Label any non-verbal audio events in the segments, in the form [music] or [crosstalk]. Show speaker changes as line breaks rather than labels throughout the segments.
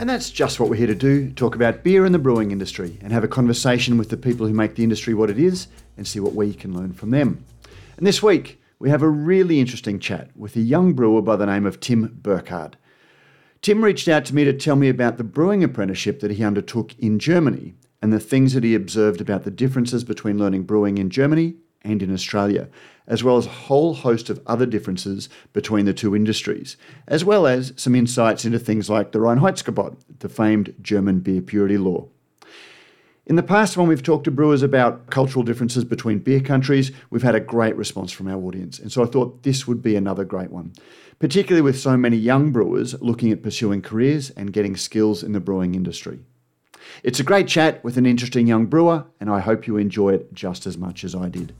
And that's just what we're here to do talk about beer and the brewing industry and have a conversation with the people who make the industry what it is and see what we can learn from them. And this week, we have a really interesting chat with a young brewer by the name of Tim Burkardt. Tim reached out to me to tell me about the brewing apprenticeship that he undertook in Germany and the things that he observed about the differences between learning brewing in Germany and in Australia, as well as a whole host of other differences between the two industries, as well as some insights into things like the Reinheitsgebot, the famed German beer purity law. In the past, when we've talked to brewers about cultural differences between beer countries, we've had a great response from our audience, and so I thought this would be another great one, particularly with so many young brewers looking at pursuing careers and getting skills in the brewing industry. It's a great chat with an interesting young brewer, and I hope you enjoy it just as much as I did.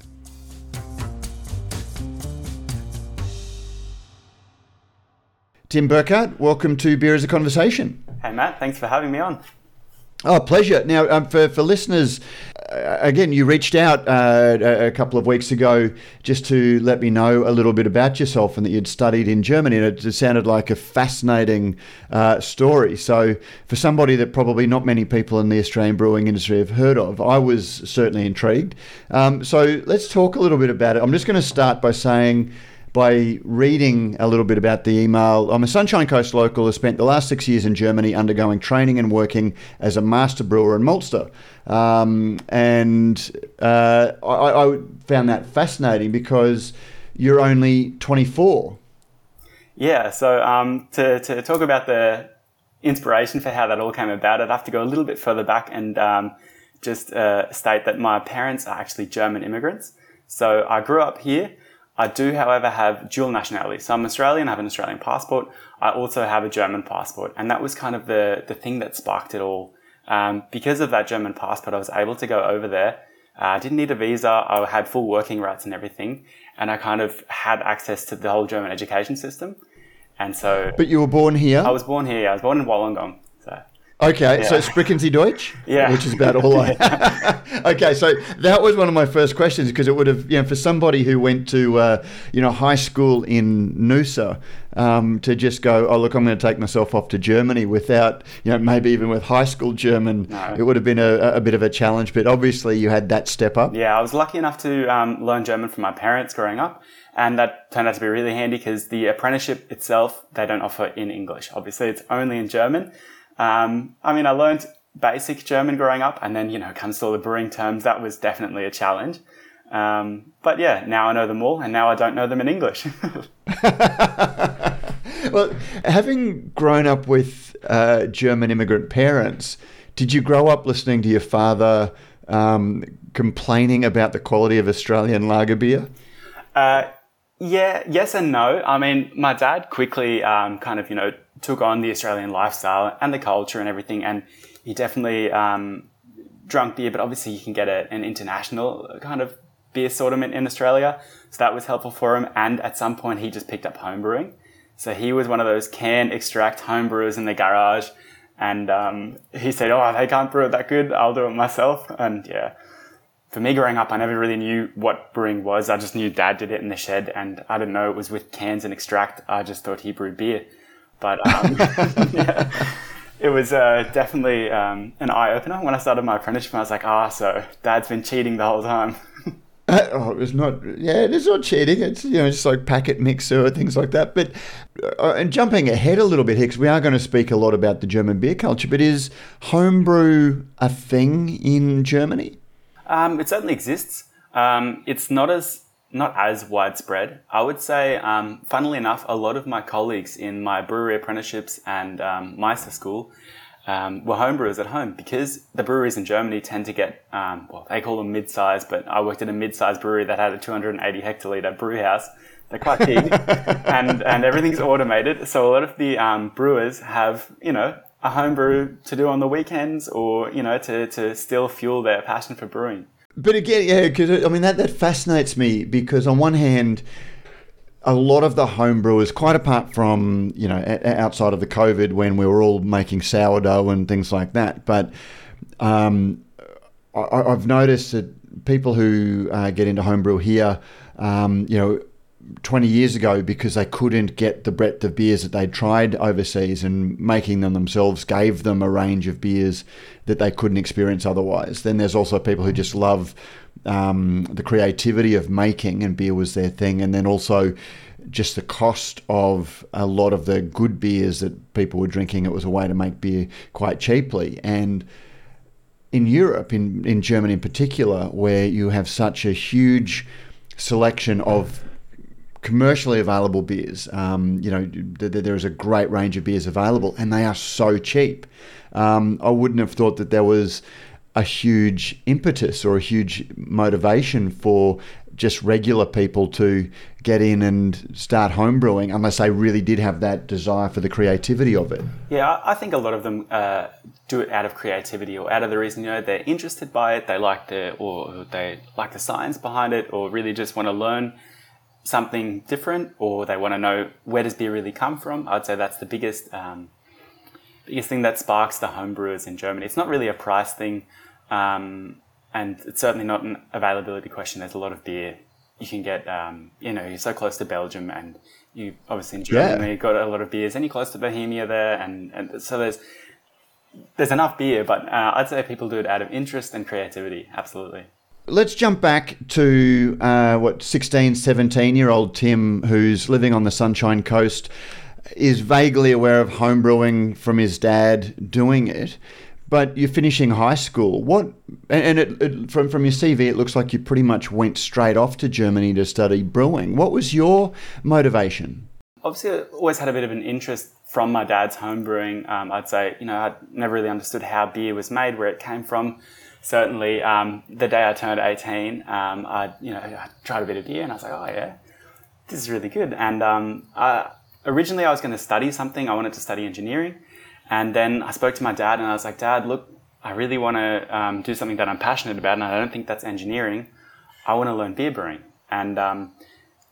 Tim Burkardt, welcome to Beer as a Conversation.
Hey, Matt, thanks for having me on.
Oh, pleasure. Now, um, for, for listeners, uh, again, you reached out uh, a couple of weeks ago just to let me know a little bit about yourself and that you'd studied in Germany. And it sounded like a fascinating uh, story. So, for somebody that probably not many people in the Australian brewing industry have heard of, I was certainly intrigued. Um, so, let's talk a little bit about it. I'm just going to start by saying, by reading a little bit about the email. I'm a Sunshine Coast local who spent the last six years in Germany undergoing training and working as a master brewer and maltster. Um, and uh, I, I, found that fascinating because you're only 24.
Yeah, so um, to, to talk about the inspiration for how that all came about, I'd have to go a little bit further back and um, just uh, state that my parents are actually German immigrants. So I grew up here. I do, however, have dual nationality. So I'm Australian, I have an Australian passport. I also have a German passport. And that was kind of the, the thing that sparked it all. Um, because of that German passport, I was able to go over there. Uh, I didn't need a visa. I had full working rights and everything. And I kind of had access to the whole German education system. And so.
But you were born here?
I was born here. I was born in Wollongong.
Okay, yeah. so sprechen Sie Deutsch?
Yeah.
Which is about all I. [laughs] [laughs] okay, so that was one of my first questions because it would have, you know, for somebody who went to, uh, you know, high school in Noosa, um, to just go, oh look, I'm going to take myself off to Germany without, you know, maybe even with high school German, no. it would have been a, a, bit of a challenge. But obviously, you had that step up.
Yeah, I was lucky enough to um, learn German from my parents growing up. And that turned out to be really handy because the apprenticeship itself, they don't offer in English. Obviously, it's only in German. Um, I mean, I learned basic German growing up, and then you know, comes to all the brewing terms. That was definitely a challenge. Um, but yeah, now I know them all, and now I don't know them in English. [laughs] [laughs]
well, having grown up with uh, German immigrant parents, did you grow up listening to your father um, complaining about the quality of Australian lager beer?
Uh, yeah, yes and no. I mean, my dad quickly um, kind of, you know, took on the Australian lifestyle and the culture and everything. And he definitely um, drunk beer, but obviously you can get a, an international kind of beer assortment in Australia. So that was helpful for him. And at some point, he just picked up homebrewing. So he was one of those can extract homebrewers in the garage. And um, he said, Oh, they can't brew it that good. I'll do it myself. And yeah, for me growing up, I never really knew what brewing was. I just knew dad did it in the shed. And I didn't know it was with cans and extract. I just thought he brewed beer. But um, [laughs] yeah, it was uh, definitely um, an eye opener when I started my apprenticeship. I was like, ah, so dad's been cheating the whole time. [laughs]
Uh, oh, it was not. Yeah, it is not cheating. It's you know just like packet mixer or things like that. But uh, and jumping ahead a little bit, Hicks, we are going to speak a lot about the German beer culture. But is homebrew a thing in Germany?
Um, it certainly exists. Um, it's not as not as widespread. I would say, um, funnily enough, a lot of my colleagues in my brewery apprenticeships and um, Meister school um, were homebrewers at home because the breweries in Germany tend to get, um, well, they call them mid-size, but I worked at a mid-size brewery that had a 280 hectoliter brew house. They're quite big [laughs] and, and everything's automated. So a lot of the um, brewers have, you know, a homebrew to do on the weekends or, you know, to, to still fuel their passion for brewing.
But again, yeah, because I mean that that fascinates me because on one hand, a lot of the homebrewers, quite apart from you know outside of the COVID when we were all making sourdough and things like that, but um, I, have noticed that people who uh, get into homebrew here, um, you know, 20 years ago because they couldn't get the breadth of beers that they'd tried overseas and making them themselves gave them a range of beers that they couldn't experience otherwise. Then there's also people who just love um, the creativity of making and beer was their thing. And then also just the cost of a lot of the good beers that people were drinking. It was a way to make beer quite cheaply. And in Europe, in, in Germany in particular, where you have such a huge selection of commercially available beers. Um, you know, th- th- there is a great range of beers available, and they are so cheap. Um, I wouldn't have thought that there was a huge impetus or a huge motivation for just regular people to get in and start homebrewing unless they really did have that desire for the creativity of it.
Yeah, I think a lot of them uh, do it out of creativity or out of the reason you know they're interested by it, they like the or they like the science behind it, or really just want to learn something different or they want to know where does beer really come from. I'd say that's the biggest um, biggest thing that sparks the homebrewers in Germany. It's not really a price thing, um, and it's certainly not an availability question. There's a lot of beer you can get. Um, you know, you're so close to Belgium, and you obviously in Germany yeah. got a lot of beers, and you're close to Bohemia there, and, and so there's there's enough beer. But uh, I'd say people do it out of interest and creativity. Absolutely.
Let's jump back to uh, what 16, 17 year old Tim, who's living on the Sunshine Coast, is vaguely aware of homebrewing from his dad doing it. But you're finishing high school. What? And it, it, from from your CV, it looks like you pretty much went straight off to Germany to study brewing. What was your motivation?
Obviously, I always had a bit of an interest from my dad's homebrewing. Um, I'd say, you know, I'd never really understood how beer was made, where it came from certainly um, the day I turned 18, um, I, you know, I tried a bit of beer and I was like, oh yeah, this is really good. And um, I, originally I was going to study something. I wanted to study engineering. And then I spoke to my dad and I was like, Dad, look, I really want to um, do something that I'm passionate about and I don't think that's engineering. I want to learn beer brewing. And um,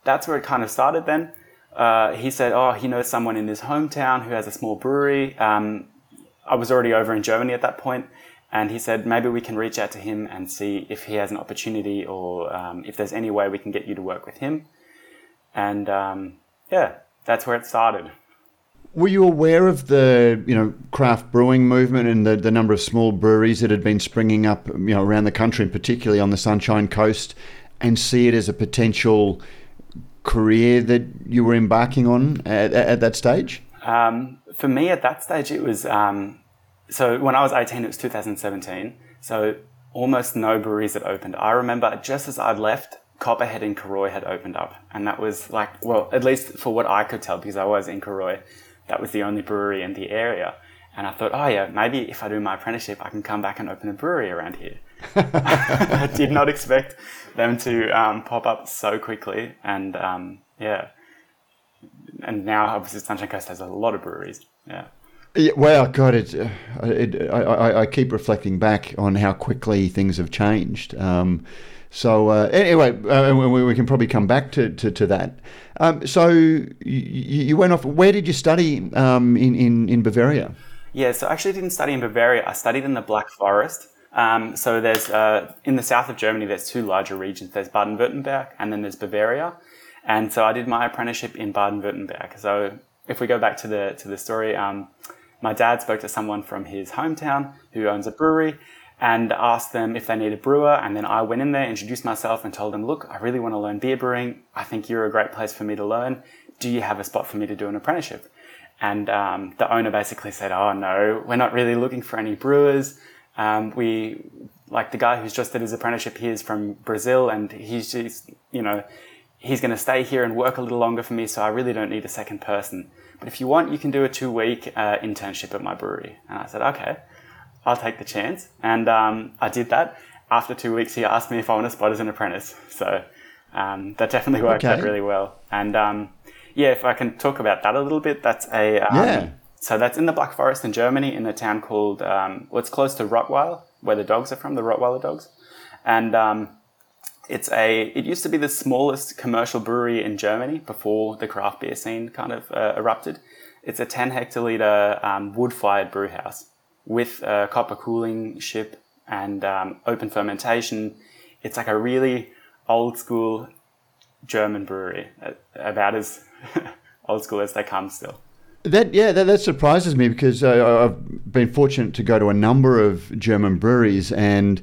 that's where it kind of started then. Uh, he said, oh, he knows someone in his hometown who has a small brewery. Um, I was already over in Germany at that point and he said, maybe we can reach out to him and see if he has an opportunity or um, if there's any way we can get you to work with him. And um, yeah, that's where it started.
Were you aware of the you know craft brewing movement and the, the number of small breweries that had been springing up you know around the country and particularly on the Sunshine Coast, and see it as a potential career that you were embarking on at, at that stage?
Um, for me, at that stage, it was um, so when I was 18, it was 2017. So almost no breweries had opened. I remember just as I'd left, Copperhead in Cooroy had opened up. And that was like, well, at least for what I could tell, because I was in Cooroy, that was the only brewery in the area. And I thought, oh yeah, maybe if I do my apprenticeship, I can come back and open a brewery around here. [laughs] [laughs] I did not expect them to um, pop up so quickly. And um, yeah. And now obviously Sunshine Coast has a lot of breweries. Yeah.
Yeah, well, God, it, uh, it, I, I, keep reflecting back on how quickly things have changed. Um, so uh, anyway, uh, we, we, can probably come back to, to, to that. Um, so you, you, went off. Where did you study um, in, in, in Bavaria?
Yeah, so I actually didn't study in Bavaria. I studied in the Black Forest. Um, so there's uh, in the south of Germany, there's two larger regions. There's Baden-Württemberg and then there's Bavaria. And so I did my apprenticeship in Baden-Württemberg. So if we go back to the to the story, um, my dad spoke to someone from his hometown who owns a brewery and asked them if they need a brewer. And then I went in there, introduced myself, and told them, Look, I really want to learn beer brewing. I think you're a great place for me to learn. Do you have a spot for me to do an apprenticeship? And um, the owner basically said, Oh, no, we're not really looking for any brewers. Um, we, like the guy who's just did his apprenticeship here is from Brazil, and he's just, you know, he's going to stay here and work a little longer for me, so I really don't need a second person. But if you want, you can do a two week uh, internship at my brewery. And I said, okay, I'll take the chance. And um, I did that. After two weeks, he asked me if I want to spot as an apprentice. So um, that definitely worked okay. out really well. And um, yeah, if I can talk about that a little bit, that's a um,
yeah.
So that's in the Black Forest in Germany, in a town called um, what's close to Rottweil, where the dogs are from, the Rottweiler dogs, and um, it's a. It used to be the smallest commercial brewery in Germany before the craft beer scene kind of uh, erupted. It's a 10 hectoliter um, wood-fired brew house with a copper cooling ship and um, open fermentation. It's like a really old school German brewery, uh, about as [laughs] old school as they come still.
That yeah, that, that surprises me because uh, I've been fortunate to go to a number of German breweries, and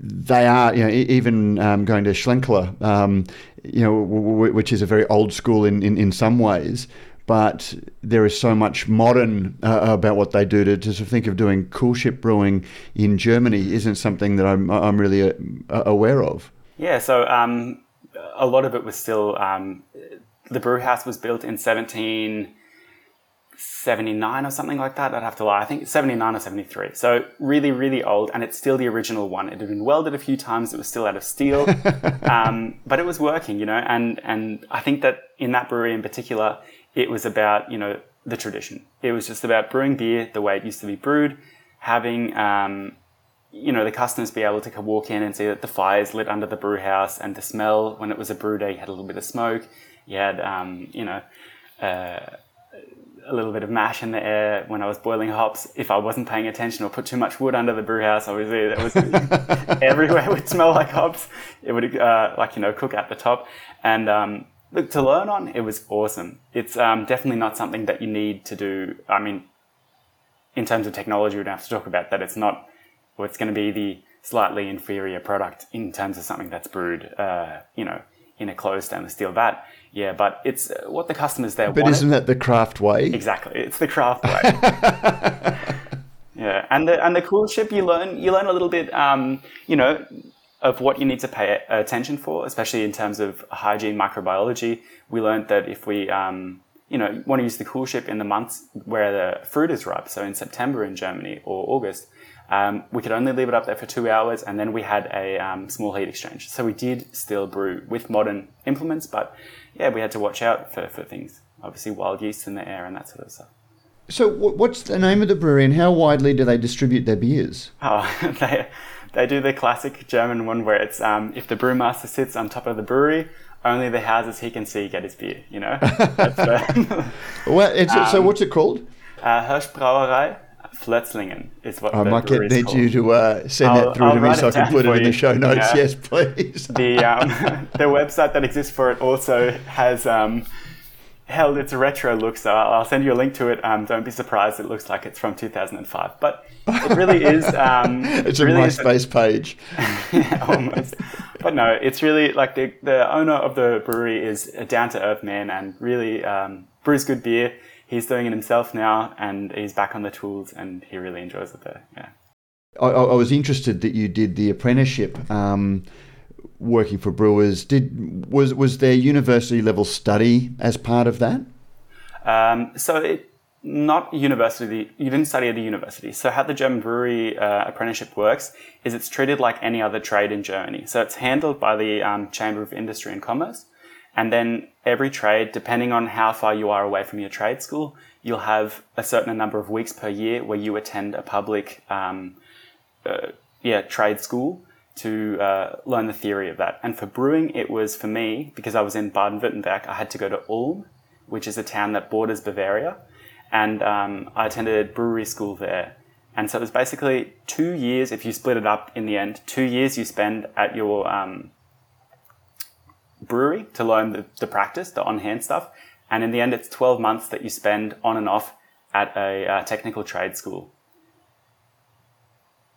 they are you know even um, going to Schlenkerla, um, you know, w- w- which is a very old school in, in, in some ways. But there is so much modern uh, about what they do. To, to sort of think of doing coolship brewing in Germany isn't something that I'm I'm really uh, aware of.
Yeah, so um, a lot of it was still um, the brew house was built in 1779 or something like that. I'd have to lie. I think 79 or 73. So really, really old, and it's still the original one. It had been welded a few times. It was still out of steel, [laughs] um, but it was working, you know. And and I think that in that brewery in particular, it was about you know the tradition. It was just about brewing beer the way it used to be brewed, having um, you know, the customers be able to walk in and see that the fire's lit under the brew house and the smell when it was a brew day, you had a little bit of smoke. You had, um, you know, uh, a little bit of mash in the air when I was boiling hops. If I wasn't paying attention or put too much wood under the brew house, obviously that was [laughs] everywhere would smell like hops. It would, uh, like, you know, cook at the top. And, um, look, to learn on, it was awesome. It's, um, definitely not something that you need to do. I mean, in terms of technology, we don't have to talk about that. It's not, or it's going to be the slightly inferior product in terms of something that's brewed, uh, you know, in a closed stainless steel vat. Yeah, but it's uh, what the customers there
But
want.
isn't that the craft way?
Exactly, it's the craft way. [laughs] yeah, and the and the cool ship you learn you learn a little bit, um, you know, of what you need to pay attention for, especially in terms of hygiene, microbiology. We learned that if we um, you know, want to use the cool ship in the months where the fruit is ripe, so in September in Germany or August, um, we could only leave it up there for two hours, and then we had a um, small heat exchange. So we did still brew with modern implements, but yeah, we had to watch out for, for things. Obviously, wild yeast in the air and that sort of stuff.
So, what's the name of the brewery, and how widely do they distribute their beers?
Oh, [laughs] they they do the classic German one where it's um, if the brewmaster sits on top of the brewery, only the houses he can see get his beer. You know. [laughs] That's the,
Well, it's, so [laughs] what's it called?
uh, Hirschbrauerei Flözlingen is what
I might get need
called.
you to uh, send
I'll-
that through
I'll
to me so I can put it in the show notes.
Yeah.
Yes, please.
the um, [laughs] the website that exists for it also has um, held its retro look. So I'll send you a link to it. Um, don't be surprised; it looks like it's from 2005, but it really [laughs] is. Um,
it's
it
a
really is
MySpace page.
yeah, [laughs] almost. But no, it's really like the the owner of the brewery is a down to earth man and really um, brews good beer. He's doing it himself now, and he's back on the tools, and he really enjoys it there. Yeah.
I, I was interested that you did the apprenticeship um, working for brewers. Did was was there university level study as part of that?
Um, so it not university. You didn't study at a university. So how the German brewery uh, apprenticeship works is it's treated like any other trade in Germany. So it's handled by the um, Chamber of Industry and Commerce, and then every trade, depending on how far you are away from your trade school, you'll have a certain number of weeks per year where you attend a public, um, uh, yeah, trade school to uh, learn the theory of that. And for brewing, it was for me because I was in Baden-Württemberg. I had to go to Ulm, which is a town that borders Bavaria, and um, I attended brewery school there. And so it was basically two years. If you split it up in the end, two years you spend at your um, brewery to learn the, the practice, the on-hand stuff, and in the end, it's 12 months that you spend on and off at a uh, technical trade school.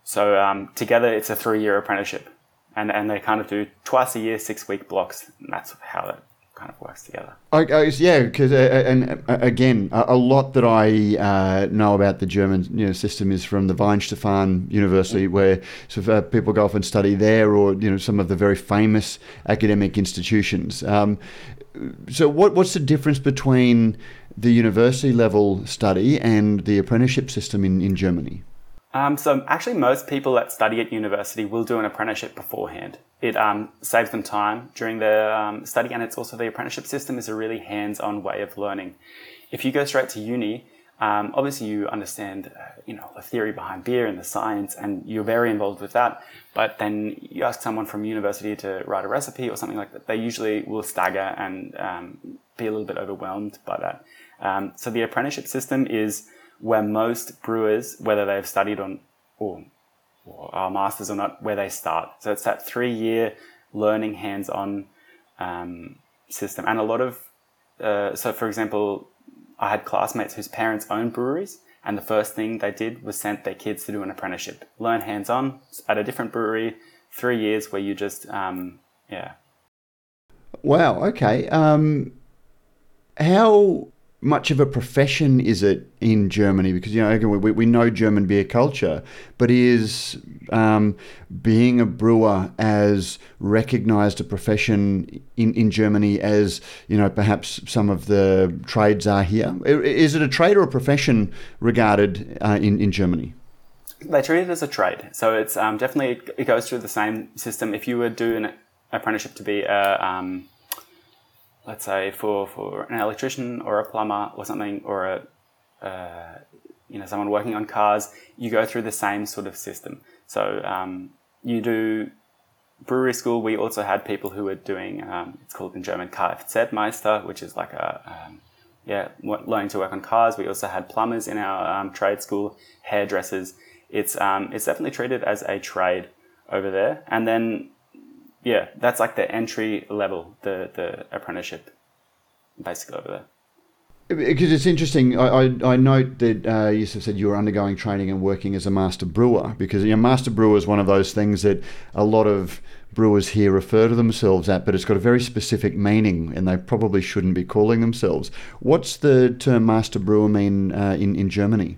So um, together, it's a three-year apprenticeship, and and they kind of do twice a year, six-week blocks, and that's how it kind of works together.
I, I, yeah, because uh, and uh, again, a, a lot that I uh, know about the German you know, system is from the Weihenstephan University, where sort of, uh, people go off and study there, or you know some of the very famous academic institutions. Um, so, what what's the difference between the university level study and the apprenticeship system in, in Germany?
Um, so actually, most people that study at university will do an apprenticeship beforehand. It um, saves them time during their um, study, and it's also the apprenticeship system is a really hands-on way of learning. If you go straight to uni, um, obviously you understand, uh, you know, the theory behind beer and the science, and you're very involved with that. But then you ask someone from university to write a recipe or something like that, they usually will stagger and um, be a little bit overwhelmed by that. Um, so the apprenticeship system is where most brewers, whether they've studied on or, or are masters or not, where they start. So it's that three-year learning hands-on um, system, and a lot of uh, so, for example, I had classmates whose parents owned breweries, and the first thing they did was sent their kids to do an apprenticeship, learn hands on at a different brewery, three years where you just, um, yeah.
Wow. Okay. Um, how much of a profession is it in Germany? Because you know we, we know German beer culture, but is um, being a brewer as recognised a profession in, in Germany as you know perhaps some of the trades are here? Is it a trade or a profession regarded uh, in in Germany?
They treat it as a trade, so it's um, definitely it goes through the same system. If you would do an apprenticeship to be a um, let's say for, for an electrician or a plumber or something or a uh, you know someone working on cars you go through the same sort of system. So um, you do brewery school we also had people who were doing um, it's called in german kfz Meister, which is like a um, yeah learning to work on cars. We also had plumbers in our um, trade school hairdressers. It's um, it's definitely treated as a trade over there. And then yeah, that's like the entry level, the the apprenticeship, basically over there.
Because it's interesting, I, I, I note that uh, you said you were undergoing training and working as a master brewer. Because you know, master brewer is one of those things that a lot of brewers here refer to themselves at, but it's got a very specific meaning, and they probably shouldn't be calling themselves. What's the term master brewer mean uh, in in Germany?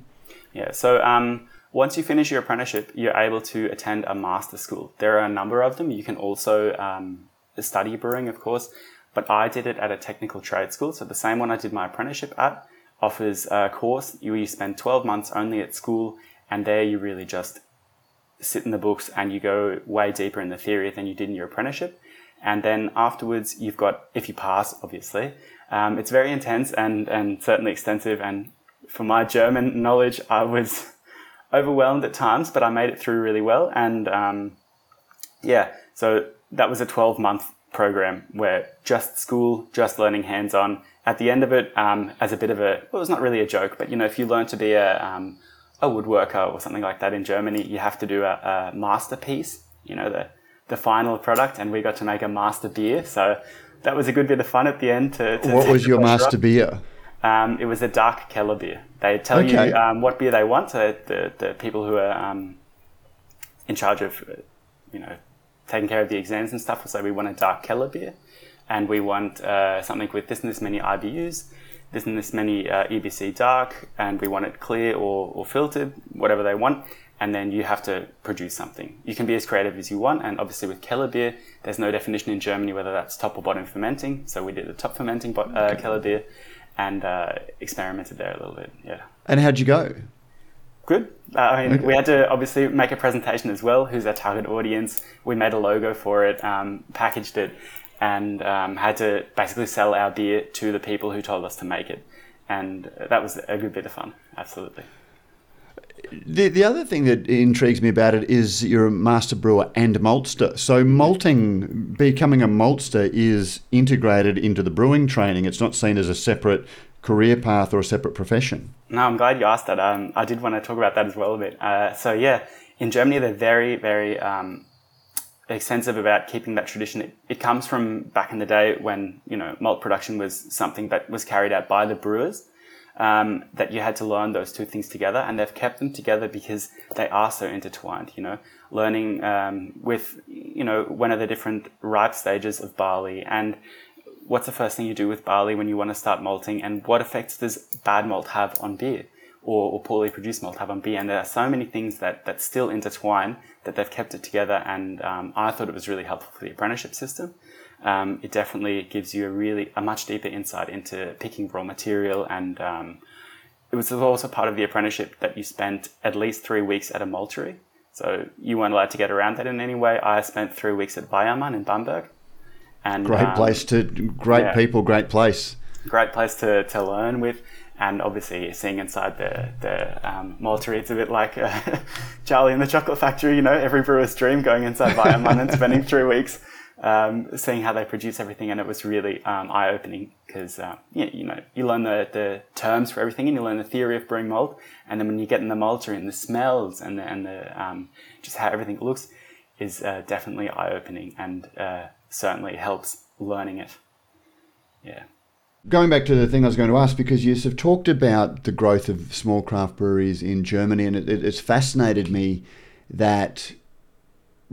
Yeah, so um, once you finish your apprenticeship, you're able to attend a master school. There are a number of them. You can also um, study brewing, of course, but I did it at a technical trade school. So the same one I did my apprenticeship at offers a course. You, you spend 12 months only at school, and there you really just sit in the books and you go way deeper in the theory than you did in your apprenticeship. And then afterwards, you've got, if you pass, obviously, um, it's very intense and, and certainly extensive. And for my German knowledge, I was overwhelmed at times, but I made it through really well. And um, yeah, so that was a 12 month program where just school, just learning hands on. At the end of it, um, as a bit of a, well, it was not really a joke, but you know, if you learn to be a, um, a woodworker or something like that in Germany, you have to do a, a masterpiece, you know, the, the final product. And we got to make a master beer. So that was a good bit of fun at the end. To, to
what was your master up. beer?
Um, it was a dark Keller beer. They tell okay. you um, what beer they want. So the, the people who are um, in charge of, uh, you know, taking care of the exams and stuff will say we want a dark Keller beer, and we want uh, something with this and this many IBUs, this and this many uh, EBC dark, and we want it clear or, or filtered, whatever they want. And then you have to produce something. You can be as creative as you want, and obviously with Keller beer, there's no definition in Germany whether that's top or bottom fermenting. So we did the top fermenting uh, okay. Keller beer and uh, experimented there a little bit. Yeah.
And how'd you go?
Good. Uh, I mean, okay. we had to obviously make a presentation as well. Who's our target audience? We made a logo for it, um, packaged it, and um, had to basically sell our beer to the people who told us to make it. And that was a good bit of fun. Absolutely.
The, the other thing that intrigues me about it is you're a master brewer and maltster. So malting, becoming a maltster, is integrated into the brewing training. It's not seen as a separate career path or a separate profession.
No, I'm glad you asked that. Um, I did want to talk about that as well a bit. Uh, so yeah, in Germany they're very, very um, extensive about keeping that tradition. It, it comes from back in the day when you know malt production was something that was carried out by the brewers um, that you had to learn those two things together, and they've kept them together because they are so intertwined. You know, learning um, with you know when are the different ripe stages of barley, and what's the first thing you do with barley when you want to start malting, and what effects does bad malt have on beer, or, or poorly produced malt have on beer? And there are so many things that that still intertwine that they've kept it together, and um, I thought it was really helpful for the apprenticeship system um, it definitely gives you a really a much deeper insight into picking raw material and um, it was also part of the apprenticeship that you spent at least three weeks at a maltery. So you weren't allowed to get around that in any way. I spent three weeks at Weyermann in bamberg.
And great um, place to great yeah, people great place.
Great place to, to learn with. And obviously seeing inside the the um, maltery, it's a bit like uh, [laughs] Charlie in the Chocolate Factory. You know, every brewer's dream going inside Weyermann and spending three weeks um, seeing how they produce everything, and it was really um, eye opening because uh, yeah, you know you learn the, the terms for everything, and you learn the theory of brewing malt, and then when you get in the maltery and the smells and the, and the um, just how everything looks is uh, definitely eye opening and uh, certainly helps learning it. Yeah.
Going back to the thing I was going to ask, because you have talked about the growth of small craft breweries in Germany, and it, it's fascinated me that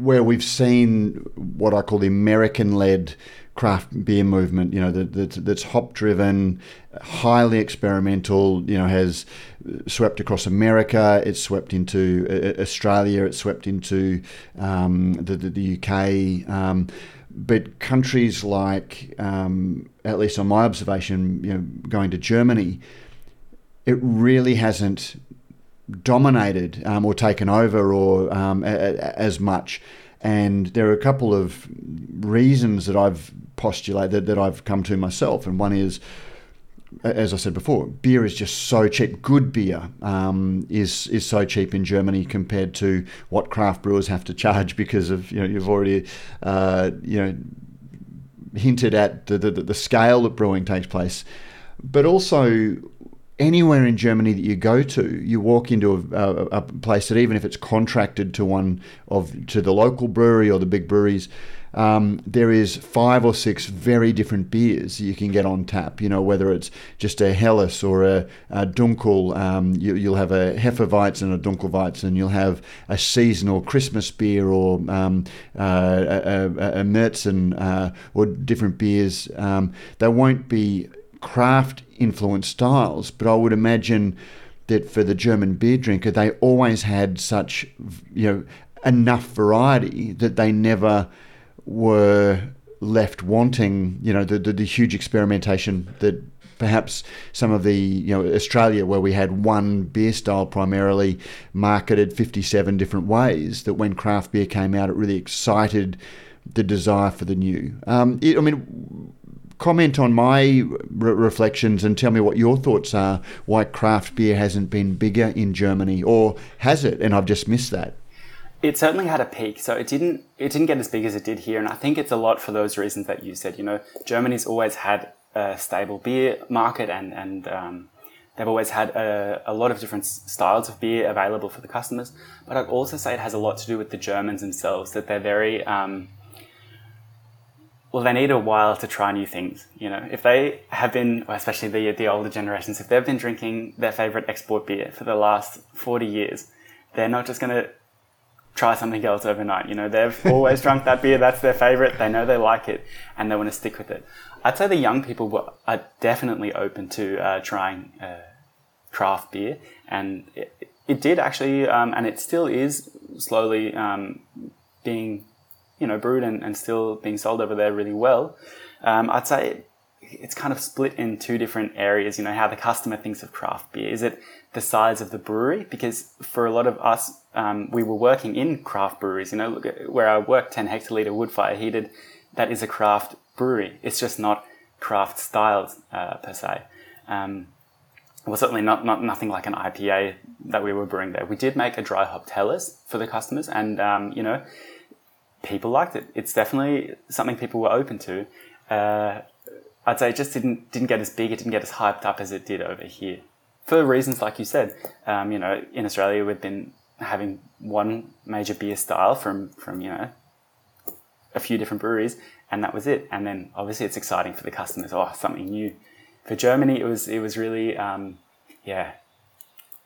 where we've seen what I call the American-led craft beer movement, you know, that, that's, that's hop-driven, highly experimental, you know, has swept across America, it's swept into uh, Australia, it's swept into um, the, the, the, UK. Um, but countries like, um, at least on my observation, you know, going to Germany, it really hasn't dominated um, or taken over or um, a, a, as much. And there are a couple of reasons that I've postulated that I've come to myself. And one is, as I said before, beer is just so cheap. Good beer um, is is so cheap in Germany compared to what craft brewers have to charge [laughs] because of you know you've already uh, you know hinted at the, the the scale that brewing takes place, but also anywhere in Germany that you go to, you walk into a, a, a, place that even if it's contracted to one of to the local brewery or the big breweries, um, there is five or six very different beers you can get on tap. You know whether it's just a Helles or a, a Dunkel. Um, you, will have a Hefeweizen and a Dunkelweizen, and you'll have a seasonal Christmas beer or um, uh, a, a, a uh, or different beers. Um, they won't be craft influenced styles, but I would imagine that for the German beer drinker, they always had such, you know, enough variety that they never were left wanting, you know, the, the, the huge experimentation that perhaps some of the you know Australia where we had one beer style primarily marketed 57 different ways that when craft beer came out it really excited the desire for the new. Um, it, I mean comment on my re- reflections and tell me what your thoughts are why craft beer hasn't been bigger in Germany or has it? And I've just missed that.
It certainly had a peak so it didn't it didn't get as big as it did here and I think it's a lot for those reasons that you said. You know Germany's always had a stable beer market and and um, they've always had a, a lot of different styles of beer available for the customers but I'd also say it has a lot to do with the Germans themselves that they're very um, well, they need a while to try new things. You know, if they have been, especially the the older generations, if they've been drinking their favorite export beer for the last forty years, they're not just going to try something else overnight. You know, they've [laughs] always drunk that beer. That's their favorite. They know they like it, and they want to stick with it. I'd say the young people were, are definitely open to uh, trying uh, craft beer, and it, it did actually, um, and it still is slowly um, being you know, brewed and, and still being sold over there really well. Um, I'd say it's kind of split in two different areas. You know, how the customer thinks of craft beer. Is it the size of the brewery? Because for a lot of us, um, we were working in craft breweries. You know, where I worked, 10 hectoliter wood fire heated, that is a craft brewery. It's just not craft styles uh, per se. Um, well, certainly not, not nothing like an IPA that we were brewing there. We did make a dry hop Helles for the customers, and um, you know, people liked it. It's definitely something people were open to. Uh, I'd say it just didn't didn't get as big, it didn't get as hyped up as it did over here, for reasons like you said. Um, you know, in Australia we've been having one major beer style from from you know a few different breweries, and that was it. And then obviously it's exciting for the customers. Oh, something new. For Germany, it was it was really um, yeah.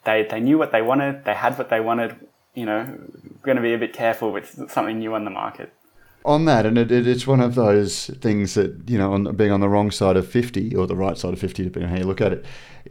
They they knew what they wanted. They had what they wanted you know, going to be a bit careful with something new on the market.
On that, and it, it, it's one of those things that you know, on being on the wrong side of fifty or the right side of fifty, depending on how you look at it,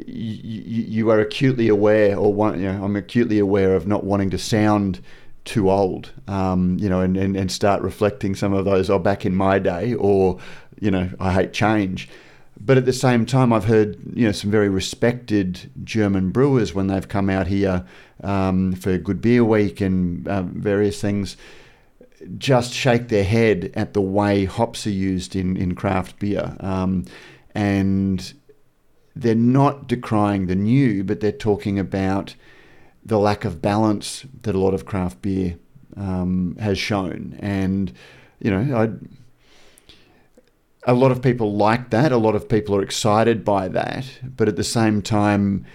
you, you are acutely aware, or you know, I'm acutely aware of not wanting to sound too old, um, you know, and, and, and start reflecting some of those, oh, back in my day, or, you know, I hate change. But at the same time, I've heard you know some very respected German brewers when they've come out here um, for Good Beer Week and uh, various things, just shake their head at the way hops are used in in craft beer, um, and they're not decrying the new, but they're talking about the lack of balance that a lot of craft beer um, has shown. And, you know, I, a lot of people like that. A lot of people are excited by that. But at the same time,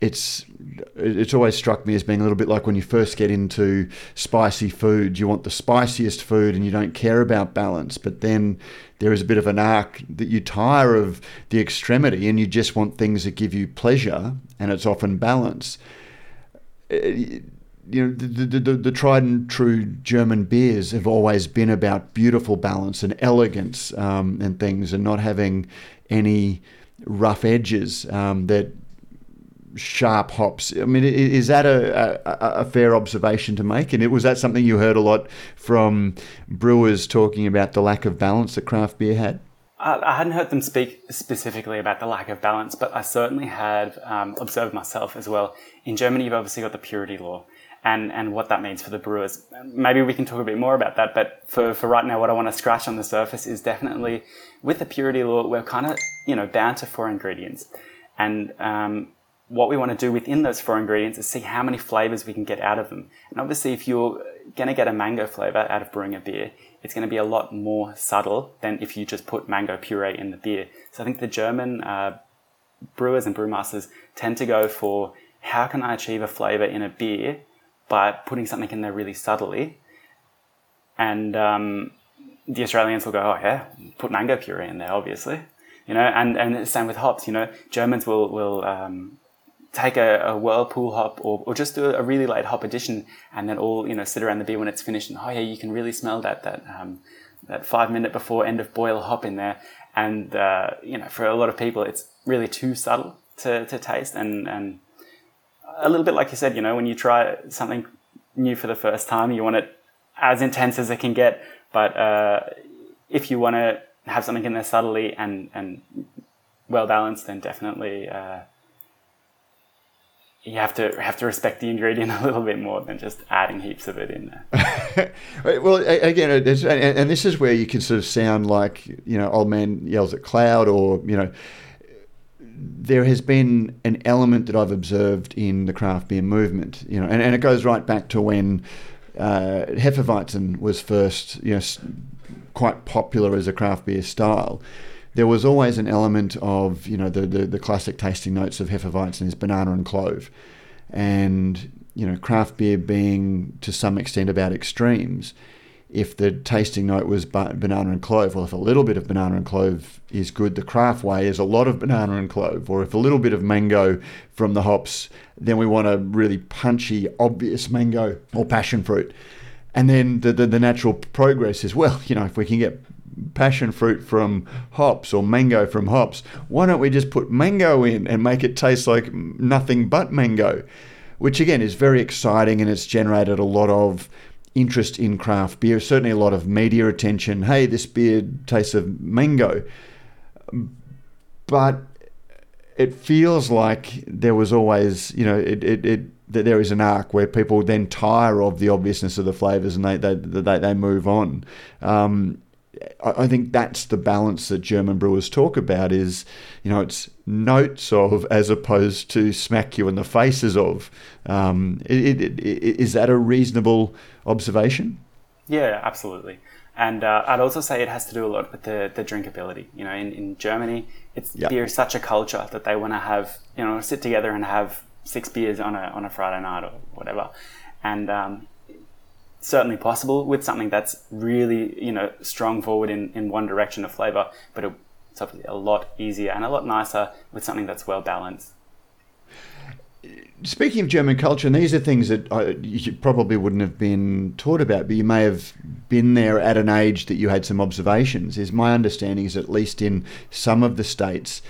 it's it's always struck me as being a little bit like when you first get into spicy food. You want the spiciest food and you don't care about balance. But then there is a bit of an arc that you tire of the extremity and you just want things that give you pleasure, and it's often balance. Uh, you know, the, the, the, the, tried and true German beers have always been about beautiful balance and elegance um, and things, and not having any rough edges um, that sharp hops. I mean, is that a, a, a, fair observation to make? And it, was that something you heard a lot from brewers talking about the lack of balance that craft beer had?
I hadn't heard them speak specifically about the lack of balance, but I certainly had um, observed myself as well. In Germany, you've obviously got the purity law and, and what that means for the brewers. Maybe we can talk a bit more about that, but for, for right now, what I want to scratch on the surface is definitely with the purity law, we're kind of, you know, bound to four ingredients. And um, what we want to do within those four ingredients is see how many flavors we can get out of them. And obviously, if you're going to get a mango flavor out of brewing a beer, it's going to be a lot more subtle than if you just put mango puree in the beer. So I think the German uh, brewers and brewmasters tend to go for how can I achieve a flavor in a beer by putting something in there really subtly. And um, the Australians will go, oh yeah, put mango puree in there, obviously. You know, and, and same with hops, you know, Germans will, will um, take a, a, whirlpool hop or, or just do a really light hop addition and then all, you know, sit around the beer when it's finished and, oh yeah, you can really smell that, that, um, that five minute before end of boil hop in there. And, uh, you know, for a lot of people, it's really too subtle to, to taste and, and a little bit like you said, you know, when you try something new for the first time, you want it as intense as it can get. But uh, if you want to have something in there subtly and, and well balanced, then definitely uh, you have to have to respect the ingredient [laughs] a little bit more than just adding heaps of it in
there. [laughs] well, again, and this is where you can sort of sound like you know, old man yells at cloud, or you know there has been an element that I've observed in the craft beer movement, you know, and, and it goes right back to when uh, Hefeweizen was first, you know, quite popular as a craft beer style. There was always an element of, you know, the, the, the classic tasting notes of Hefeweizen is banana and clove. And, you know, craft beer being to some extent about extremes if the tasting note was banana and clove, well, if a little bit of banana and clove is good, the craft way is a lot of banana and clove. Or if a little bit of mango from the hops, then we want a really punchy, obvious mango or passion fruit. And then the, the, the natural progress is, well, you know, if we can get passion fruit from hops or mango from hops, why don't we just put mango in and make it taste like nothing but mango? Which again is very exciting and it's generated a lot of interest in craft beer, certainly a lot of media attention. Hey, this beer tastes of mango. But it feels like there was always, you know, it, it, it that there is an arc where people then tire of the obviousness of the flavors and they they they, they move on. Um, I think that's the balance that German brewers talk about is, you know, it's notes of as opposed to smack you in the faces of. Um, it, it, it, is that a reasonable observation?
Yeah, absolutely. And uh, I'd also say it has to do a lot with the, the drinkability. You know, in, in Germany, it's yep. beer is such a culture that they want to have, you know, sit together and have six beers on a, on a Friday night or whatever. And um, certainly possible with something that's really, you know, strong forward in, in one direction of flavor, but it's obviously a lot easier and a lot nicer with something that's well balanced.
Speaking of German culture, and these are things that I, you probably wouldn't have been taught about, but you may have been there at an age that you had some observations. Is my understanding is at least in some of the states,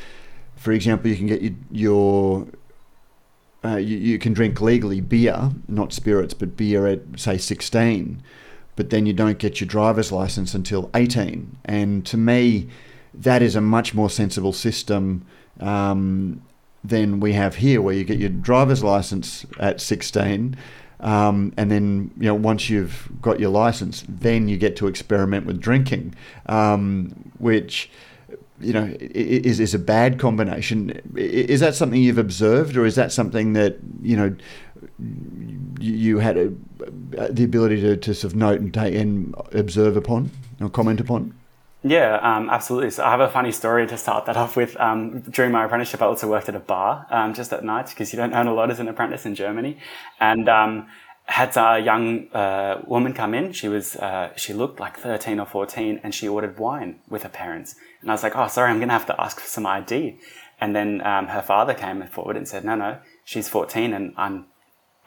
for example, you can get your, your uh, you, you can drink legally beer, not spirits, but beer at say 16, but then you don't get your driver's license until 18. And to me, that is a much more sensible system um, than we have here, where you get your driver's license at 16. Um, and then you know once you've got your license, then you get to experiment with drinking, um, which you know, is is a bad combination. Is that something you've observed, or is that something that you know you had a, the ability to, to sort of note and take and observe upon or comment upon?
Yeah, um, absolutely. So I have a funny story to start that off with. Um, during my apprenticeship, I also worked at a bar um, just at night because you don't earn a lot as an apprentice in Germany, and um, had a young uh, woman come in. She was uh, she looked like thirteen or fourteen, and she ordered wine with her parents. And I was like, "Oh, sorry, I'm going to have to ask for some ID." And then um, her father came forward and said, "No, no, she's fourteen, and I'm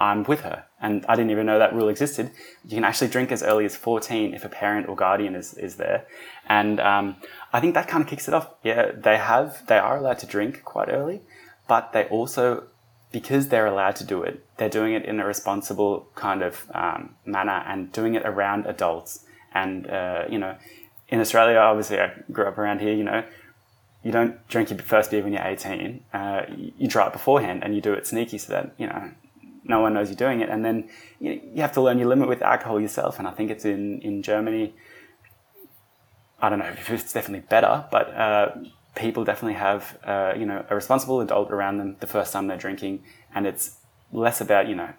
I'm with her. And I didn't even know that rule existed. You can actually drink as early as 14 if a parent or guardian is, is there. And um, I think that kind of kicks it off. Yeah, they have, they are allowed to drink quite early, but they also, because they're allowed to do it, they're doing it in a responsible kind of um, manner and doing it around adults. And, uh, you know, in Australia, obviously, I grew up around here, you know, you don't drink your first beer when you're 18. Uh, you try it beforehand and you do it sneaky so that, you know, no one knows you're doing it. And then you, you have to learn your limit with alcohol yourself. And I think it's in, in Germany. I don't know if it's definitely better, but uh, people definitely have uh, you know a responsible adult around them the first time they're drinking, and it's less about you know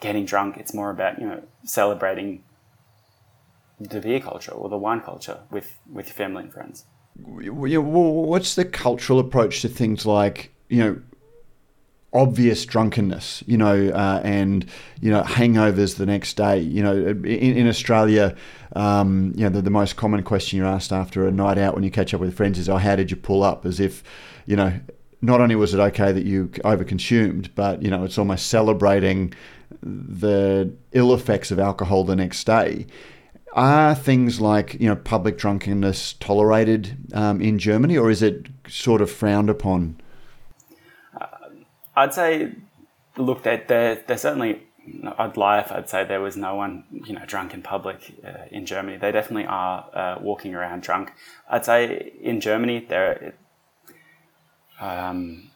getting drunk. It's more about you know celebrating the beer culture or the wine culture with with family and friends.
What's the cultural approach to things like you know obvious drunkenness, you know, uh, and you know hangovers the next day. You know, in, in Australia, um, you know, the, the, most common question you're asked after a night out when you catch up with friends is, "Oh, how did you pull up?" As if, you know, not only was it okay that you overconsumed, but you know, it's almost celebrating the ill effects of alcohol the next day. Are things like you know public drunkenness tolerated um, in Germany, or is it sort of frowned upon?
I'd say, look, they're, they're certainly, I'd lie if I'd say there was no one, you know, drunk in public uh, in Germany. They definitely are uh, walking around drunk. I'd say in Germany, they're, um,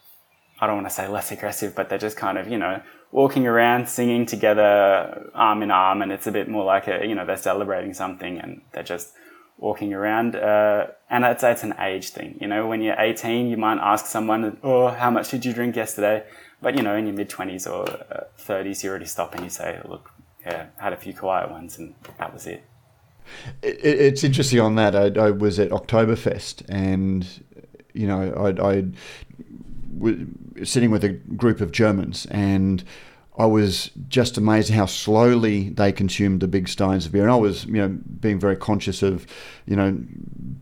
I don't want to say less aggressive, but they're just kind of, you know, walking around singing together arm in arm. And it's a bit more like a, you know, they're celebrating something and they're just walking around. Uh, and I'd it's an age thing. You know, when you're 18, you might ask someone, "Oh, how much did you drink yesterday?" But you know, in your mid 20s or uh, 30s, you already stop and you say, "Look, yeah, had a few quiet ones, and that was it."
It's interesting on that. I, I was at Oktoberfest, and you know, I, I sitting with a group of Germans, and I was just amazed how slowly they consumed the big steins of beer, and I was, you know, being very conscious of, you know,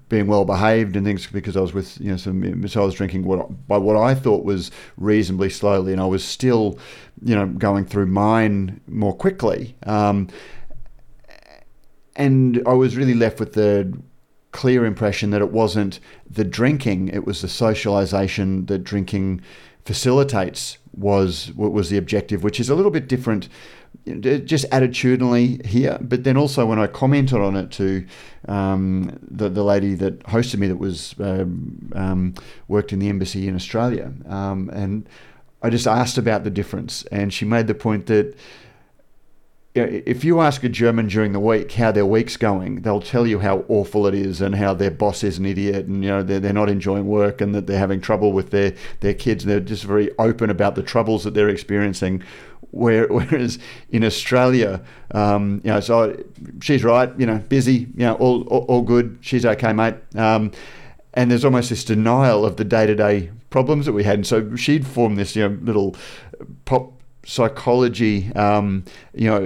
being well behaved and things because I was with, you know, some, so I was drinking what by what I thought was reasonably slowly, and I was still, you know, going through mine more quickly, um, and I was really left with the clear impression that it wasn't the drinking; it was the socialization that drinking facilitates was what was the objective, which is a little bit different, just attitudinally here. But then also when I commented on it to um, the the lady that hosted me, that was um, um, worked in the embassy in Australia, um, and I just asked about the difference, and she made the point that if you ask a German during the week how their week's going, they'll tell you how awful it is and how their boss is an idiot and you know they're, they're not enjoying work and that they're having trouble with their, their kids. They're just very open about the troubles that they're experiencing. Where, [laughs] whereas in Australia, um, you know, so she's right, you know, busy, you know, all, all, all good, she's okay, mate. Um, and there's almost this denial of the day to day problems that we had. And so she'd formed this, you know, little pop psychology, um, you know,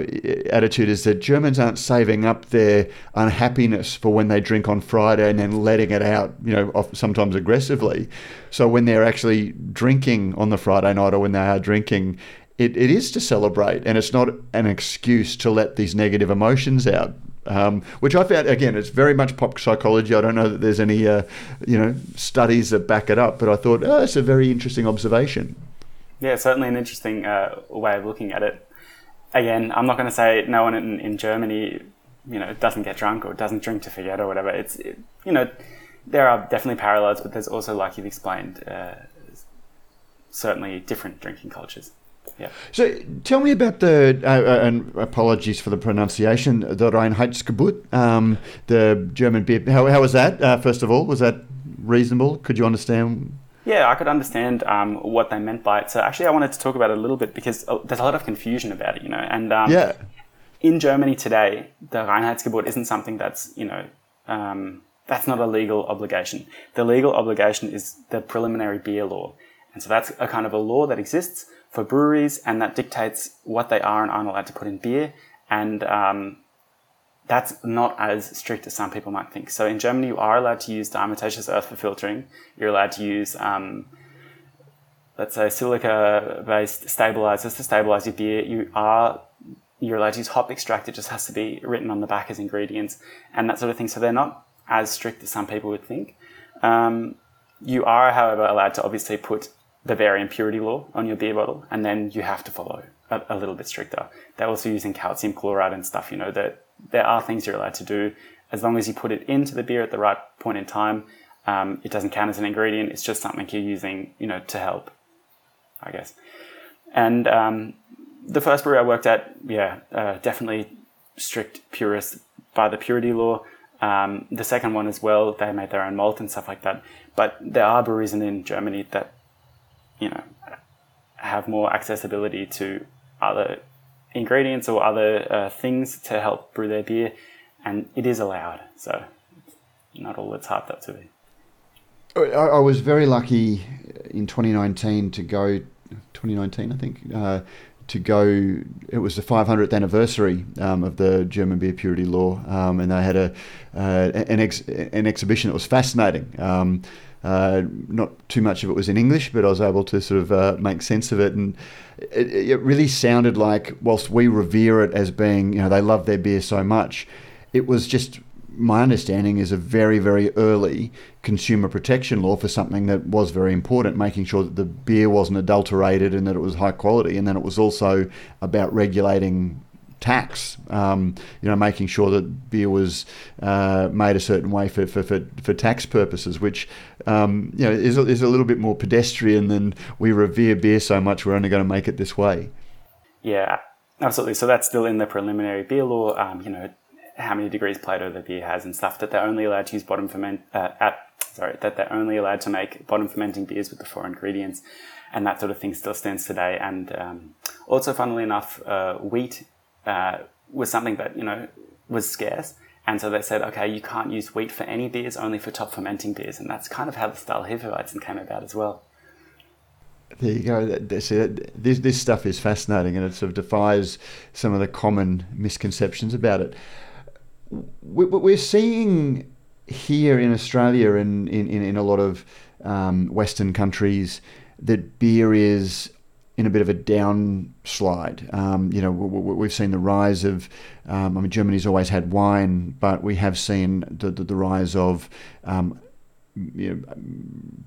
attitude is that Germans aren't saving up their unhappiness for when they drink on Friday and then letting it out, you know, sometimes aggressively. So when they're actually drinking on the Friday night or when they are drinking, it, it is to celebrate and it's not an excuse to let these negative emotions out. Um, which I found again, it's very much pop psychology. I don't know that there's any, uh, you know, studies that back it up, but I thought, oh, it's a very interesting observation.
Yeah, certainly an interesting uh, way of looking at it. Again, I'm not going to say no one in, in Germany, you know, doesn't get drunk or doesn't drink to forget or whatever. It's, it, you know, there are definitely parallels, but there's also, like you've explained, uh, certainly different drinking cultures. Yeah.
So tell me about the, uh, uh, and apologies for the pronunciation, the Reinheitsgebot, um, the German beer. How, how was that, uh, first of all? Was that reasonable? Could you understand?
Yeah, I could understand um, what they meant by it. So actually, I wanted to talk about it a little bit because uh, there's a lot of confusion about it, you know. And um,
Yeah.
in Germany today, the Reinheitsgebot isn't something that's you know um, that's not a legal obligation. The legal obligation is the preliminary beer law, and so that's a kind of a law that exists for breweries, and that dictates what they are and aren't allowed to put in beer, and um, that's not as strict as some people might think. So in Germany, you are allowed to use diatomaceous earth for filtering. You're allowed to use um, let's say silica-based stabilizers to stabilize your beer. You are you're allowed to use hop extract. It just has to be written on the back as ingredients and that sort of thing. So they're not as strict as some people would think. Um, you are, however, allowed to obviously put Bavarian purity law on your beer bottle, and then you have to follow a, a little bit stricter. They're also using calcium chloride and stuff. You know that there are things you're allowed to do as long as you put it into the beer at the right point in time. Um, it doesn't count as an ingredient. It's just something you're using, you know, to help, I guess. And um, the first brewery I worked at, yeah, uh, definitely strict purist by the purity law. Um, the second one as well, they made their own malt and stuff like that. But there are breweries in, in Germany that, you know, have more accessibility to other ingredients or other uh, things to help brew their beer, and it is allowed. So, not all it's hyped up to be.
I, was very lucky in 2019 to go, 2019, I think, uh, to go. It was the 500th anniversary um, of the German beer purity law, um, and they had a uh, an, ex, an exhibition that was fascinating. Um, uh, not too much of it was in English, but I was able to sort of uh, make sense of it, and it, it really sounded like, whilst we revere it as being, you know, they love their beer so much, it was just my understanding is a very, very early consumer protection law for something that was very important, making sure that the beer wasn't adulterated and that it was high quality. And then it was also about regulating tax, um, you know, making sure that beer was uh, made a certain way for, for, for, for tax purposes, which, um, you know, is a, is a little bit more pedestrian than we revere beer so much, we're only going to make it this way.
Yeah, absolutely. So that's still in the preliminary beer law. Um, you know, how many degrees Plato the beer has and stuff. That they're only allowed to use bottom ferment uh, at sorry that they're only allowed to make bottom fermenting beers with the four ingredients, and that sort of thing still stands today. And um, also, funnily enough, uh, wheat uh, was something that you know was scarce. And so they said, okay, you can't use wheat for any beers, only for top fermenting beers. And that's kind of how the style Hefeweizen came about as well.
There you go. This, this stuff is fascinating and it sort of defies some of the common misconceptions about it. We're seeing here in Australia and in, in, in a lot of um, Western countries that beer is in a bit of a downslide. Um, you know, we've seen the rise of, um, I mean, Germany's always had wine, but we have seen the, the, the rise of um, you know,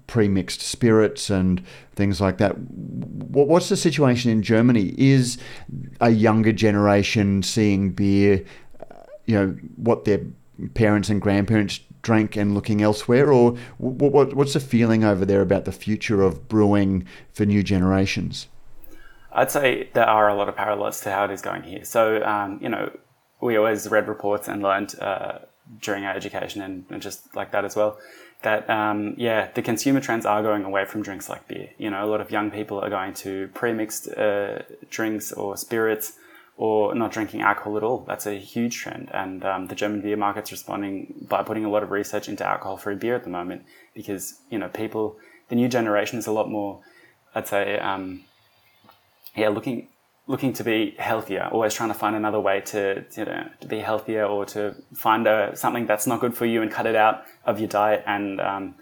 pre-mixed spirits and things like that. What's the situation in Germany? Is a younger generation seeing beer, you know, what their parents and grandparents drank and looking elsewhere, or what's the feeling over there about the future of brewing for new generations?
I'd say there are a lot of parallels to how it is going here. So, um, you know, we always read reports and learned uh, during our education and, and, just like that as well that um, yeah the consumer trends are going away from drinks like beer. You know a lot of young people are going to pre-mixed uh, drinks or spirits or not drinking alcohol at all. That's a huge trend. And um, the german beer market's responding by putting a lot of research into alcohol-free beer at the moment because you know people the new generation is a lot more i'd say um, yeah looking looking to be healthier, always trying to find another way to, you know, to be healthier or to find a, something that's not good for you and cut it out of your diet. And um,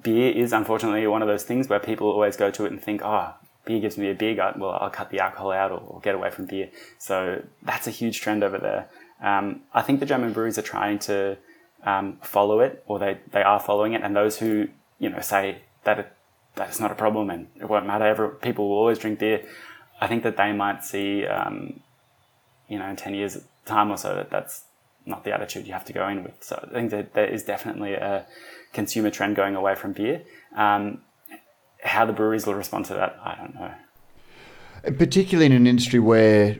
beer is unfortunately one of those things where people always go to it and think, oh, beer gives me a beer gut. Well, I'll cut the alcohol out or, or get away from beer. So that's a huge trend over there. Um, I think the German breweries are trying to um, follow it, or they, they are following it. And those who, you know, say that it, that it's not a problem and it won't matter, people will always drink beer. I think that they might see, um, you know, in 10 years' time or so, that that's not the attitude you have to go in with. So I think that there is definitely a consumer trend going away from beer. Um, how the breweries will respond to that, I don't know.
Particularly in an industry where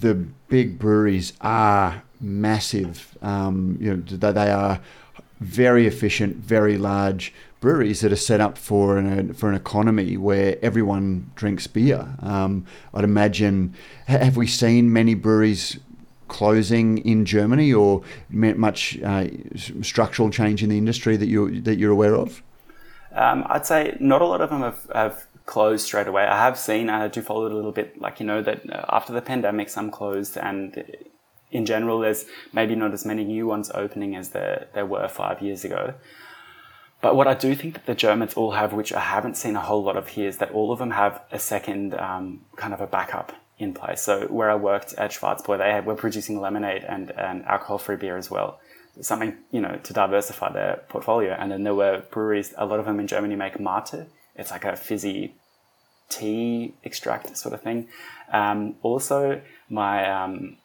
the big breweries are massive, um, you know, they are very efficient, very large breweries that are set up for an for an economy where everyone drinks beer. Um, I'd imagine. Have we seen many breweries closing in Germany, or much uh, structural change in the industry that you that you're aware of?
Um, I'd say not a lot of them have, have closed straight away. I have seen, I do follow it a little bit, like you know that uh, after the pandemic, some closed, and in general, there's maybe not as many new ones opening as there there were five years ago. But what I do think that the Germans all have, which I haven't seen a whole lot of here, is that all of them have a second um, kind of a backup in place. So where I worked at Schwarzbräu, they were producing lemonade and, and alcohol-free beer as well. Something, you know, to diversify their portfolio. And then there were breweries, a lot of them in Germany make mate. It's like a fizzy tea extract sort of thing. Um, also, my um,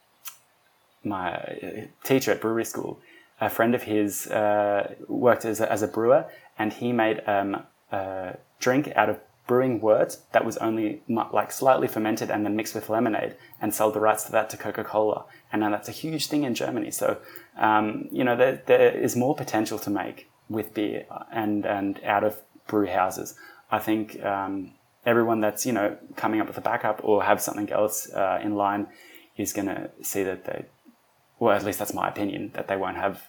my teacher at brewery school, a friend of his uh, worked as a, as a brewer, and he made um, a drink out of brewing wort that was only like slightly fermented and then mixed with lemonade, and sold the rights to that to Coca Cola. And now that's a huge thing in Germany. So um, you know there, there is more potential to make with beer and and out of brew houses. I think um, everyone that's you know coming up with a backup or have something else uh, in line is going to see that they well, at least that's my opinion, that they won't have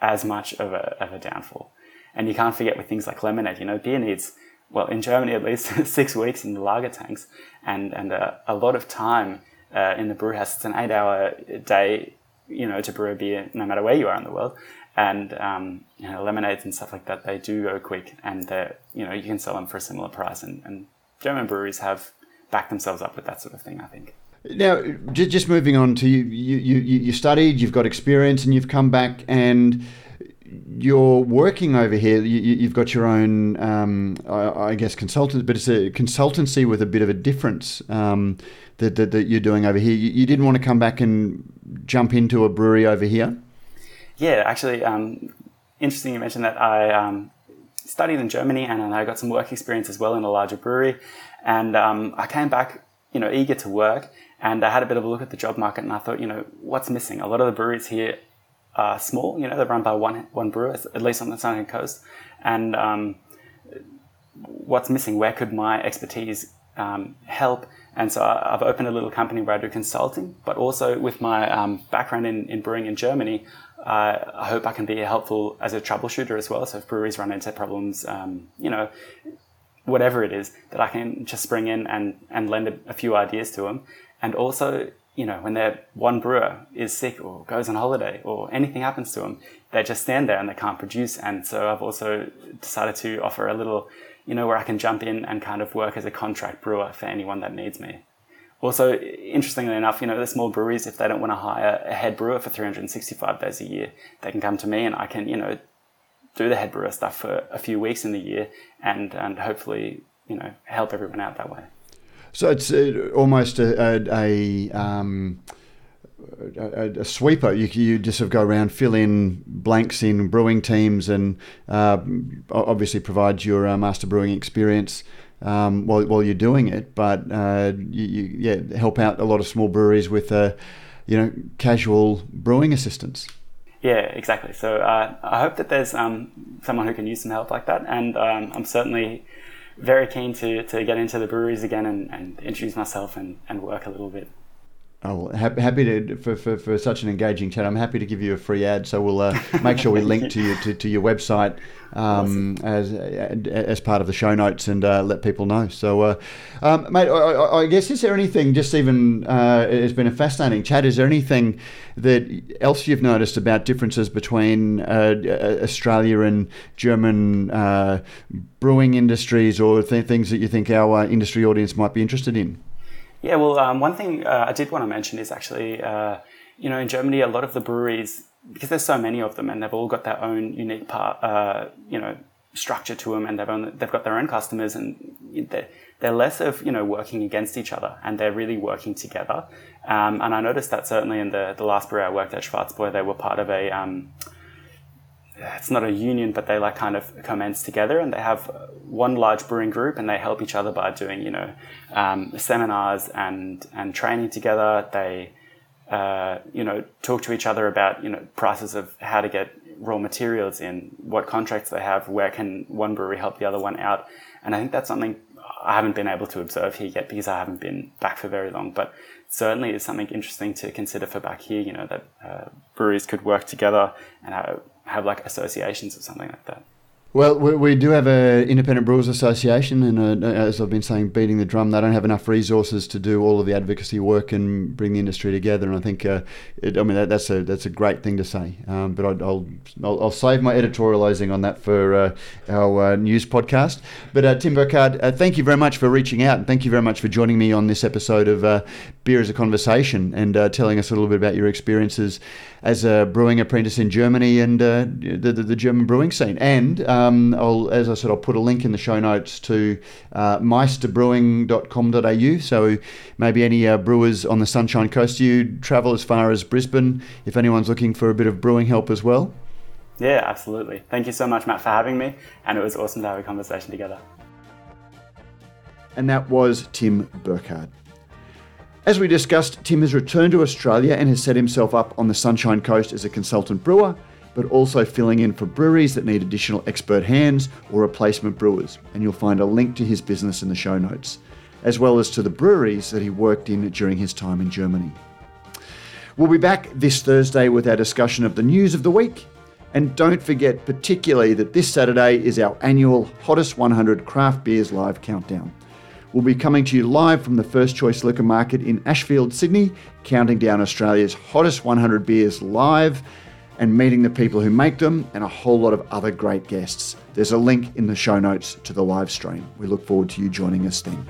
as much of a, of a downfall. And you can't forget with things like lemonade, you know, beer needs, well, in Germany at least, [laughs] six weeks in the lager tanks and, and a, a lot of time uh, in the brew house. It's an eight hour day, you know, to brew a beer no matter where you are in the world. And, um, you know, lemonades and stuff like that, they do go quick and they're, you know, you can sell them for a similar price. And, and German breweries have backed themselves up with that sort of thing, I think.
Now, just moving on to you, you, you, you studied, you've got experience, and you've come back and you're working over here. You, have got your own, um, I, I, guess, consultant, but it's a consultancy with a bit of a difference um, that, that, that, you're doing over here. You, you, didn't want to come back and jump into a brewery over here?
Yeah, actually, um, interesting you mentioned that. I um, studied in Germany and I got some work experience as well in a larger brewery. And um, I came back, you know, eager to work and I had a bit of a look at the job market and I thought, you know, what's missing? A lot of the breweries here are small, you know, they're run by one, one brewer, at least on the Sunny Coast. And um, what's missing? Where could my expertise um, help? And so I've opened a little company where I do consulting, but also with my um, background in, in brewing in Germany, uh, I hope I can be helpful as a troubleshooter as well. So if breweries run into problems, um, you know, whatever it is, that I can just bring in and, and lend a, a few ideas to them and also, you know, when their one brewer is sick or goes on holiday or anything happens to them, they just stand there and they can't produce. And so I've also decided to offer a little, you know, where I can jump in and kind of work as a contract brewer for anyone that needs me. Also, interestingly enough, you know, the small breweries, if they don't want to hire a head brewer for 365 days a year, they can come to me and I can, you know, do the head brewer stuff for a few weeks in the year and, and hopefully, you know, help everyone out that way.
So it's uh, almost a, a, a, um, a, a sweeper. You, you, just sort of go around, fill in blanks in brewing teams, and uh, obviously provide your uh, master brewing experience um, while, while you're doing it. But uh, you, you, yeah, help out a lot of small breweries with uh, you know casual brewing assistance.
Yeah, exactly. So uh, I hope that there's um, someone who can use some help like that, and um, I'm certainly very keen to, to get into the breweries again and, and introduce myself and, and work a little bit.
Oh, happy to for, for, for such an engaging chat. I'm happy to give you a free ad, so we'll uh, make sure we link to you to, to your website um, as as part of the show notes and uh, let people know. So, uh, um, mate, I, I, guess is there anything just even uh, it's been a fascinating chat. Is there anything that else you've noticed about differences between uh, Australia and German uh, brewing industries, or th- things that you think our industry audience might be interested in?
Yeah, well, um, one thing uh, I did want to mention is actually, uh, you know, in Germany, a lot of the breweries, because there's so many of them and they've all got their own unique part, uh, you know, structure to them and they've, own, they've got their own customers and they're, they're less of, you know, working against each other and they're really working together. Um, and I noticed that certainly in the, the last brewery I worked at, Schwarzbräu, they were part of a, um, it's not a union, but they like kind of commence together and they have one large brewing group and they help each other by doing, you know, um, seminars and, and training together. They, uh, you know, talk to each other about, you know, prices of how to get raw materials in, what contracts they have, where can one brewery help the other one out. And I think that's something I haven't been able to observe here yet because I haven't been back for very long. But certainly is something interesting to consider for back here, you know, that uh, breweries could work together and have, like associations or something like that.
Well, we, we do have an independent brewers association, and uh, as I've been saying, beating the drum, they don't have enough resources to do all of the advocacy work and bring the industry together. And I think, uh, it, I mean, that, that's a that's a great thing to say. Um, but I, will I'll, I'll save my editorialising on that for uh, our uh, news podcast. But uh, Tim Burkardt, uh, thank you very much for reaching out, and thank you very much for joining me on this episode of Beer Is a Conversation and telling us a little bit about your experiences as a brewing apprentice in Germany and the, the, the, German brewing scene. And um, I'll, as I said, I'll put a link in the show notes to uh, meisterbrewing.com.au. So maybe any uh, brewers on the Sunshine Coast, you travel as far as Brisbane if anyone's looking for a bit of brewing help as well.
Yeah, absolutely. Thank you so much, Matt, for having me. And it was awesome to have a conversation together.
And that was Tim Burkardt. As we discussed, Tim has returned to Australia and has set himself up on the Sunshine Coast as a consultant brewer, but also filling in for breweries that need additional expert hands or replacement brewers. And you'll find a link to his business in the show notes, as well as to the breweries that he worked in during his time in Germany. We'll be back this Thursday with our discussion of the news of the week. And don't forget, particularly, that this Saturday is our annual Hottest 100 Craft Beers Live Countdown. We'll be coming to you live from the First Choice Liquor Market in Ashfield, Sydney, counting down Australia's hottest 100 beers live and meeting the people who make them and a whole lot of other great guests. There's a link in the show notes to the live stream. We look forward to you joining us then.